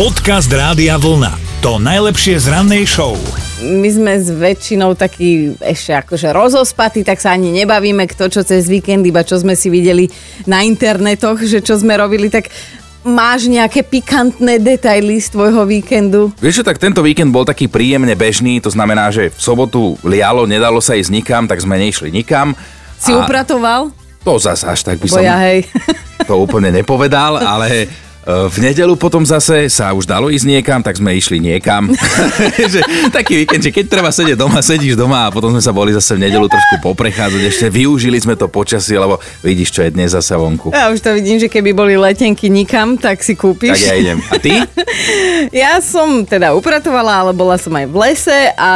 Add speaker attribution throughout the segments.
Speaker 1: Podcast Rádia Vlna. To najlepšie z rannej show.
Speaker 2: my sme s väčšinou takí ešte akože rozospatí, tak sa ani nebavíme, kto čo cez víkend, iba čo sme si videli na internetoch, že čo sme robili, tak máš nejaké pikantné detaily z tvojho víkendu?
Speaker 3: Vieš čo, tak tento víkend bol taký príjemne bežný, to znamená, že v sobotu lialo, nedalo sa ísť nikam, tak sme nešli nikam.
Speaker 2: Si
Speaker 3: A
Speaker 2: upratoval?
Speaker 3: To zase až tak by
Speaker 2: Bo
Speaker 3: som
Speaker 2: ja hej.
Speaker 3: to úplne nepovedal, ale v nedelu potom zase sa už dalo ísť niekam, tak sme išli niekam. že, taký víkend, že keď treba sedieť doma, sedíš doma a potom sme sa boli zase v nedelu trošku poprechádzať. Ešte využili sme to počasie, lebo vidíš, čo je dnes zase vonku.
Speaker 2: Ja už to vidím, že keby boli letenky nikam, tak si kúpiš.
Speaker 3: Tak ja idem. A ty?
Speaker 2: Ja som teda upratovala, ale bola som aj v lese a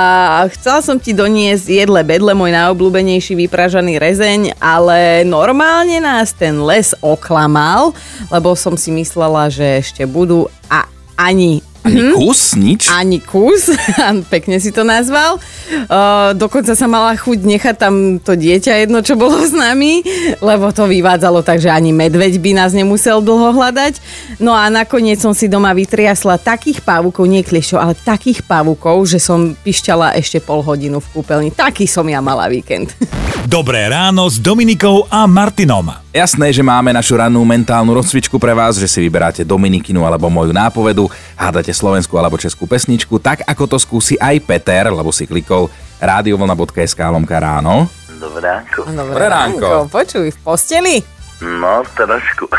Speaker 2: chcela som ti doniesť jedle bedle, môj najobľúbenejší vypražaný rezeň, ale normálne nás ten les oklamal, lebo som si myslela, že ešte budú a ani
Speaker 3: Ani kus? Nič?
Speaker 2: ani kus, pekne si to nazval. Uh, dokonca sa mala chuť nechať tam to dieťa jedno, čo bolo s nami, lebo to vyvádzalo tak, že ani medveď by nás nemusel dlho hľadať. No a nakoniec som si doma vytriasla takých pavúkov, nie kliešťov, ale takých pavúkov, že som pišťala ešte pol hodinu v kúpeľni. Taký som ja mala víkend.
Speaker 1: Dobré ráno s Dominikou a Martinom.
Speaker 3: Jasné, že máme našu rannú mentálnu rozcvičku pre vás, že si vyberáte Dominikinu alebo moju nápovedu, hádate slovenskú alebo českú pesničku, tak ako to skúsi aj Peter, lebo si klikol radiovlna.sk lomka ráno.
Speaker 4: Dobré ránko.
Speaker 3: Dobré ránko.
Speaker 2: Počuj, v posteli?
Speaker 4: No, trošku.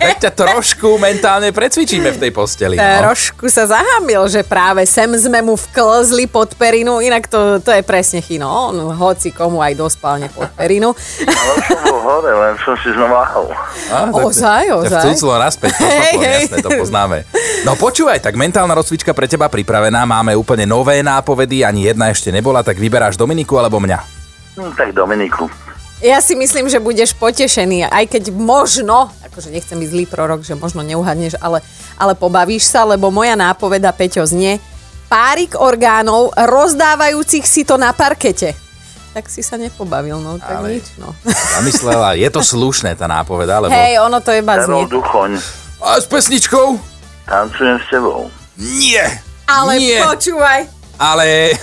Speaker 3: Tak ťa trošku mentálne precvičíme v tej posteli. No.
Speaker 2: Trošku sa zahamil, že práve sem sme mu vklzli pod perinu, inak to, to je presne chino. On hoci komu aj do spálne pod perinu.
Speaker 4: Ale som bol hore, len som si
Speaker 3: tak
Speaker 2: Ozaj, ozaj.
Speaker 3: Vcúclo naspäť, pod
Speaker 2: Hej,
Speaker 3: poklon,
Speaker 2: hej.
Speaker 3: jasné, to poznáme. No počúvaj, tak mentálna rozcvička pre teba pripravená, máme úplne nové nápovedy, ani jedna ešte nebola, tak vyberáš Dominiku alebo mňa.
Speaker 4: Hm, tak Dominiku.
Speaker 2: Ja si myslím, že budeš potešený, aj keď možno, akože nechcem byť zlý prorok, že možno neuhadneš, ale, ale pobavíš sa, lebo moja nápoveda, Peťo, znie párik orgánov rozdávajúcich si to na parkete. Tak si sa nepobavil, no tak
Speaker 3: Ale-
Speaker 2: nič, no.
Speaker 3: Zamyslela, je to slušné tá nápoveda, lebo...
Speaker 2: Hej, ono to iba
Speaker 4: Karol
Speaker 2: znie.
Speaker 4: Duchoň.
Speaker 3: A s pesničkou?
Speaker 4: Tancujem s tebou.
Speaker 3: Nie!
Speaker 2: Ale
Speaker 3: Nie!
Speaker 2: počúvaj,
Speaker 3: Ale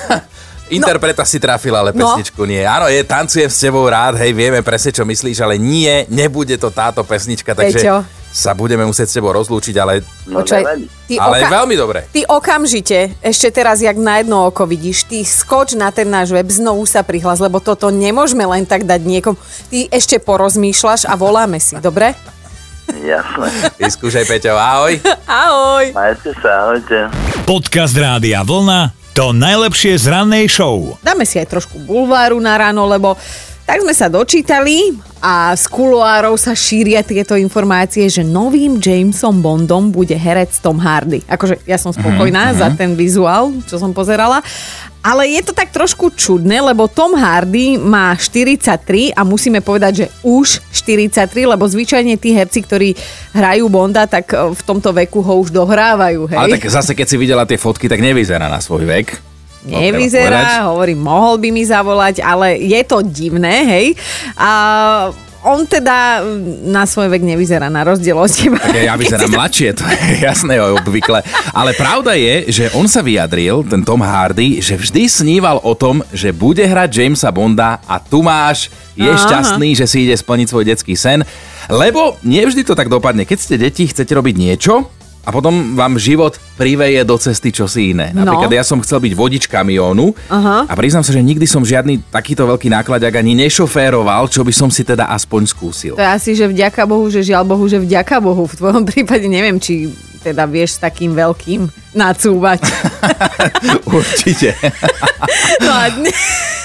Speaker 3: interpreta si trafila, ale
Speaker 2: No.
Speaker 3: pesničku nie. Áno, je Tancujem s tebou rád, hej, vieme presne, čo myslíš, ale nie, nebude to táto pesnička, takže
Speaker 2: Peťo.
Speaker 3: sa budeme musieť s tebou rozlúčiť, ale,
Speaker 4: No,
Speaker 2: počúvaj,
Speaker 4: nevadí.
Speaker 2: ty,
Speaker 3: ale
Speaker 2: oka-
Speaker 3: veľmi dobre.
Speaker 2: ty okamžite, ešte teraz, jak na jedno oko vidíš, ty skoč na ten náš web, znovu sa prihlas, lebo toto nemôžeme len tak dať niekom. Ty ešte porozmýšľaš a voláme si, dobre?
Speaker 4: Jasné.
Speaker 3: Vyskúšaj, Peťo, ahoj.
Speaker 2: Ahoj.
Speaker 4: Majte sa, ahojte.
Speaker 1: Podcast Rádia Vlna. To najlepšie z rannej show.
Speaker 2: Dáme si aj trošku bulváru na ráno, lebo tak sme sa dočítali a z kuloárov sa šíria tieto informácie, že novým Jamesom Bondom bude herec Tom Hardy. Akože ja som spokojná za ten vizuál, čo som pozerala. Ale je to tak trošku čudné, lebo Tom Hardy má 43 a musíme povedať, že už 43, lebo zvyčajne tí herci, ktorí hrajú Bonda, tak e, v tomto veku ho už dohrávajú. Hej?
Speaker 3: Ale tak zase, keď si videla tie fotky, tak nevyzerá na svoj vek.
Speaker 2: Nevyzerá, hovorím, mohol by mi zavolať, ale je to divné, hej. A on teda na svoj vek nevyzerá, na rozdiel od teba.
Speaker 3: Tak ja vyzerám mladšie, to je jasné obvykle. Ale pravda je, že on sa vyjadril, ten Tom Hardy, že vždy sníval o tom, že bude hrať Jamesa Bonda a tu máš, je
Speaker 2: Aha.
Speaker 3: šťastný, že si ide splniť svoj detský sen. Lebo nie vždy to tak dopadne. Keď ste deti, chcete robiť niečo, a potom vám život priveje do cesty čosi iné.
Speaker 2: No.
Speaker 3: Napríklad ja som chcel byť vodič kamiónu
Speaker 2: Aha.
Speaker 3: a priznám sa, že nikdy som žiadny takýto veľký nákladák ani nešoféroval, čo by som si teda aspoň skúsil.
Speaker 2: To je asi, že vďaka Bohu, že žiaľ Bohu, že vďaka Bohu. V tvojom prípade neviem, či teda vieš s takým veľkým nacúvať.
Speaker 3: Určite.
Speaker 2: No a dnes,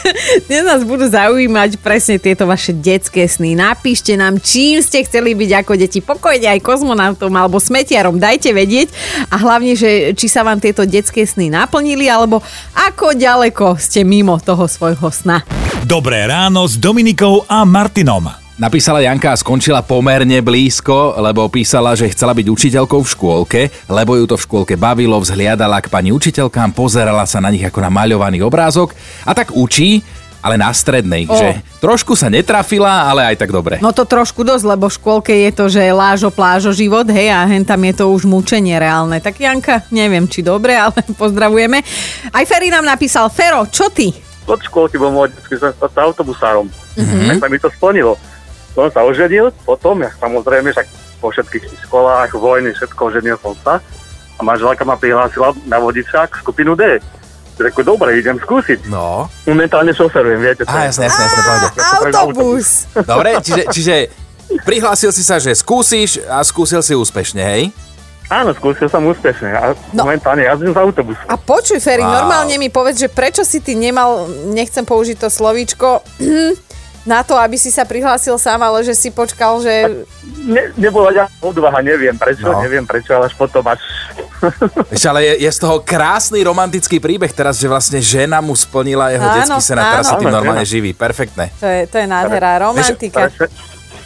Speaker 2: dnes nás budú zaujímať presne tieto vaše detské sny. Napíšte nám, čím ste chceli byť ako deti. Pokojne aj kozmonautom alebo smetiarom. Dajte vedieť. A hlavne, že či sa vám tieto detské sny naplnili, alebo ako ďaleko ste mimo toho svojho sna.
Speaker 1: Dobré ráno s Dominikou a Martinom.
Speaker 3: Napísala Janka a skončila pomerne blízko, lebo písala, že chcela byť učiteľkou v škôlke, lebo ju to v škôlke bavilo, vzhliadala k pani učiteľkám, pozerala sa na nich ako na maľovaný obrázok a tak učí ale na strednej,
Speaker 2: O.
Speaker 3: že trošku sa netrafila, ale aj tak dobre.
Speaker 2: No to trošku dosť, lebo v škôlke je to, že lážo, plážo život, hej, a hen tam je to už mučenie reálne. Tak Janka, neviem, či dobre, ale pozdravujeme. Aj Ferry nám napísal, Fero, čo ty?
Speaker 5: od škôlky bol môj detský sa autobusárom. Mm-hmm. Tak sa mi to splnilo. Som sa oženil, potom, ja samozrejme, však po všetkých školách, vojny, všetko oženil som sa. A manželka ma prihlásila na vodičák skupinu D. Reku, dobre, idem skúsiť.
Speaker 3: No.
Speaker 5: Momentálne šoferujem, viete.
Speaker 3: Á, jasne, jasne, jasne.
Speaker 2: Autobus.
Speaker 3: Dobre, čiže, čiže prihlásil si sa, že skúsiš a skúsil si úspešne, hej?
Speaker 5: Áno, skúsil som úspešne. A
Speaker 2: No.
Speaker 5: momentálne jazdím z autobusu.
Speaker 2: A počuj, Ferry,
Speaker 3: Wow.
Speaker 2: normálne mi povedz, že prečo si ty nemal, nechcem použiť to slovíčko, na to, aby si sa prihlásil sám, ale že si počkal, že...
Speaker 5: Ne, nebola žiadna odvaha, neviem prečo,
Speaker 3: No.
Speaker 5: neviem prečo, ale až potom až...
Speaker 3: Ešte, ale je, je z toho krásny romantický príbeh teraz, že vlastne žena mu splnila jeho
Speaker 2: Áno,
Speaker 3: detský sen a teraz sa tým normálne živí. Perfektné.
Speaker 2: To je, to je nádhera, romantika.
Speaker 5: Presne,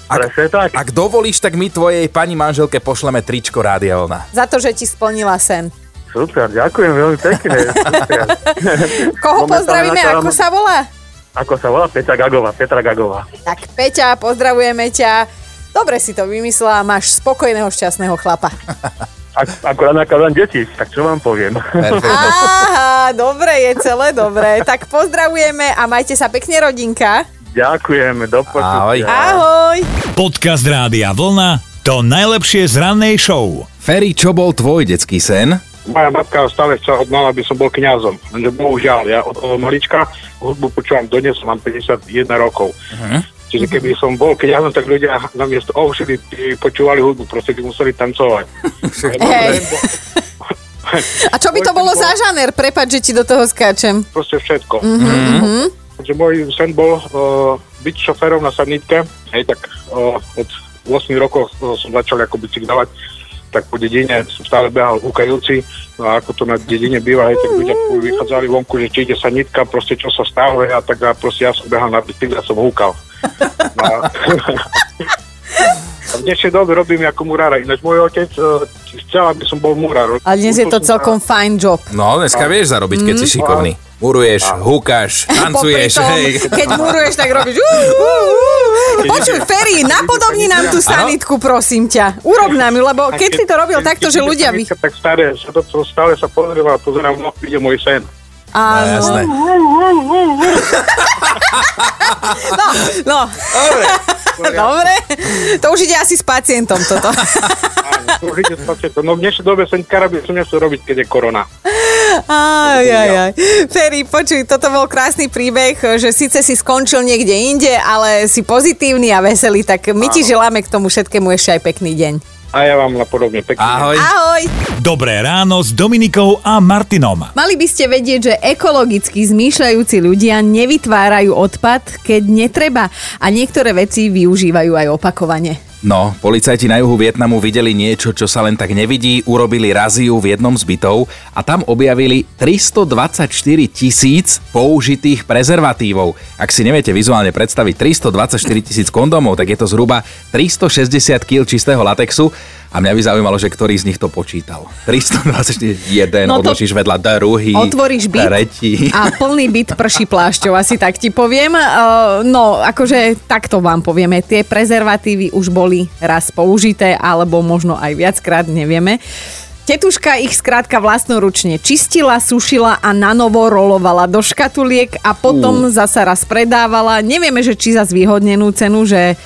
Speaker 3: Ak-
Speaker 5: presne tak.
Speaker 3: Ak dovolíš, tak my tvojej pani manželke pošleme tričko Rádia Vlna.
Speaker 2: Za to, že ti splnila sen.
Speaker 5: Super, ďakujem veľmi pekne.
Speaker 2: Koho pozdravíme, ako sa volá?
Speaker 5: Ako sa volá? Peťa Gagová, Petra Gagová.
Speaker 2: Tak Peťa, pozdravujeme ťa. Dobre si to vymyslela, máš spokojného, šťastného chlapa.
Speaker 5: Ak, akorát nakladám deti, tak čo vám poviem?
Speaker 2: Aha, dobre, je celé dobre. Tak pozdravujeme a majte sa pekne, rodinka.
Speaker 5: Ďakujeme, do
Speaker 3: Ahoj.
Speaker 5: počutia.
Speaker 2: Ahoj.
Speaker 1: Podcast Rádia Vlna to najlepšie z rannej show.
Speaker 3: Ferry, čo bol tvoj detský sen?
Speaker 6: Moja matka stále chcela od mala, aby som bol kňazom. Lenže bohužiaľ, ja od, od malička hudbu počúvam dodnes, mám 51 rokov. Uh-huh. Čiže keby som bol kňazom, tak ľudia namiesto ovšedy počúvali hudbu, proste by museli tancovať.
Speaker 2: A čo by to bolo za žáner? Prepač, že ti do toho skáčem.
Speaker 6: Proste všetko. Mm-hmm. Takže môj sen bol uh, byť šoférom na sanitke, hej, tak uh, od 8 rokov uh, som začal ako bicyklovať, tak po dedine som stále behal húkajúci, no a ako to na dedine býva, hej, tak ľudia vychádzali vonku, že či ide sanitka, proste čo sa stalo, hej, a tak a proste ja som behal na bicykle a som húkal. No a, a v dnešnej dobe robím ako murára, ináč môj otec uh, chcel, aby som bol murár.
Speaker 2: Ale dnes je to celkom fajn job.
Speaker 3: No, dneska vieš zarobiť, keď si šikovný. Muruješ, húkaš, tancuješ,
Speaker 2: tom,
Speaker 3: hej.
Speaker 2: keď muruješ, tak robíš... Uh, uh, uh. Počuj, Ferry, napodobni nám tú sanitku, prosím ťa. Urob nám ju, lebo keď si to robil takto, že ľudia... Vy...
Speaker 6: Tak stále, sa to, to stále sa pozriem a pozerám, no, ide môj sen.
Speaker 3: No, jasné.
Speaker 2: No, no. Dobre. To už ide asi s pacientom toto.
Speaker 6: Áno, to už ide s pacientom. No v dnešnej dobe sanitára by som nechcel robiť, keď je korona.
Speaker 2: Aj, aj, aj. Ferry, počuj, toto bol krásny príbeh, že síce si skončil niekde inde, ale si pozitívny a veselý, tak my ti želáme k tomu všetkému ešte aj pekný deň.
Speaker 6: A ja vám napodobne pekne.
Speaker 3: Ahoj.
Speaker 2: Ahoj.
Speaker 1: Dobré ráno s Dominikou a Martinom.
Speaker 2: Mali by ste vedieť, že ekologicky zmýšľajúci ľudia nevytvárajú odpad, keď netreba a niektoré veci využívajú aj opakovane.
Speaker 3: No, policajti na juhu Vietnamu videli niečo, čo sa len tak nevidí, urobili raziu v jednom z bytov a tam objavili 324 tisíc použitých prezervatívov. Ak si neviete vizuálne predstaviť 324 tisíc kondomov, tak je to zhruba 360 kg čistého latexu a mňa by zaujímalo, že ktorý z nich to počítal. 324, jeden,
Speaker 2: No to-
Speaker 3: odložíš vedľa druhý,
Speaker 2: Otvoríš byt
Speaker 3: tretí.
Speaker 2: a plný byt prší plášťou, asi tak ti poviem. Uh, no, akože takto vám povieme. Tie prezervatívy už boli raz použité, alebo možno aj viackrát, nevieme. Tetuška ich skrátka vlastnoručne čistila, sušila a nanovo rolovala do škatuliek a potom zasa raz predávala. Nevieme, že či za zvýhodnenú cenu, že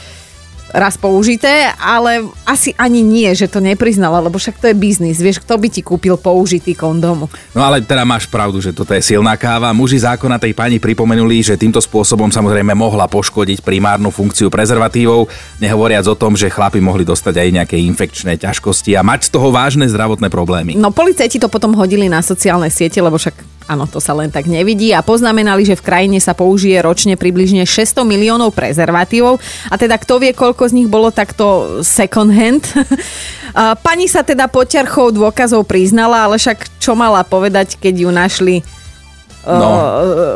Speaker 2: raz použité, ale asi ani nie, že to nepriznala, lebo však to je biznis. Vieš, kto by ti kúpil použitý kondom?
Speaker 3: No ale teda máš pravdu, že toto je silná káva. Muži zákona tej pani pripomenuli, že týmto spôsobom samozrejme mohla poškodiť primárnu funkciu prezervatívov, nehovoriac o tom, že chlapi mohli dostať aj nejaké infekčné ťažkosti a mať z toho vážne zdravotné problémy.
Speaker 2: No policajti to potom hodili na sociálne siete, lebo však áno, to sa len tak nevidí a poznamenali, že v krajine sa použije ročne približne 600 miliónov prezervatívov a teda kto vie, koľko z nich bolo takto second hand. Pani sa teda poťarchou dôkazov priznala, ale však čo mala povedať, keď ju našli
Speaker 3: No.
Speaker 2: no.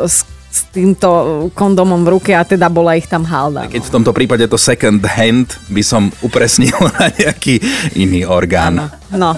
Speaker 2: s, s týmto kondomom v ruke a teda bola ich tam halda.
Speaker 3: Keď v tomto prípade to second hand by som upresnil na nejaký iný orgán.
Speaker 2: No.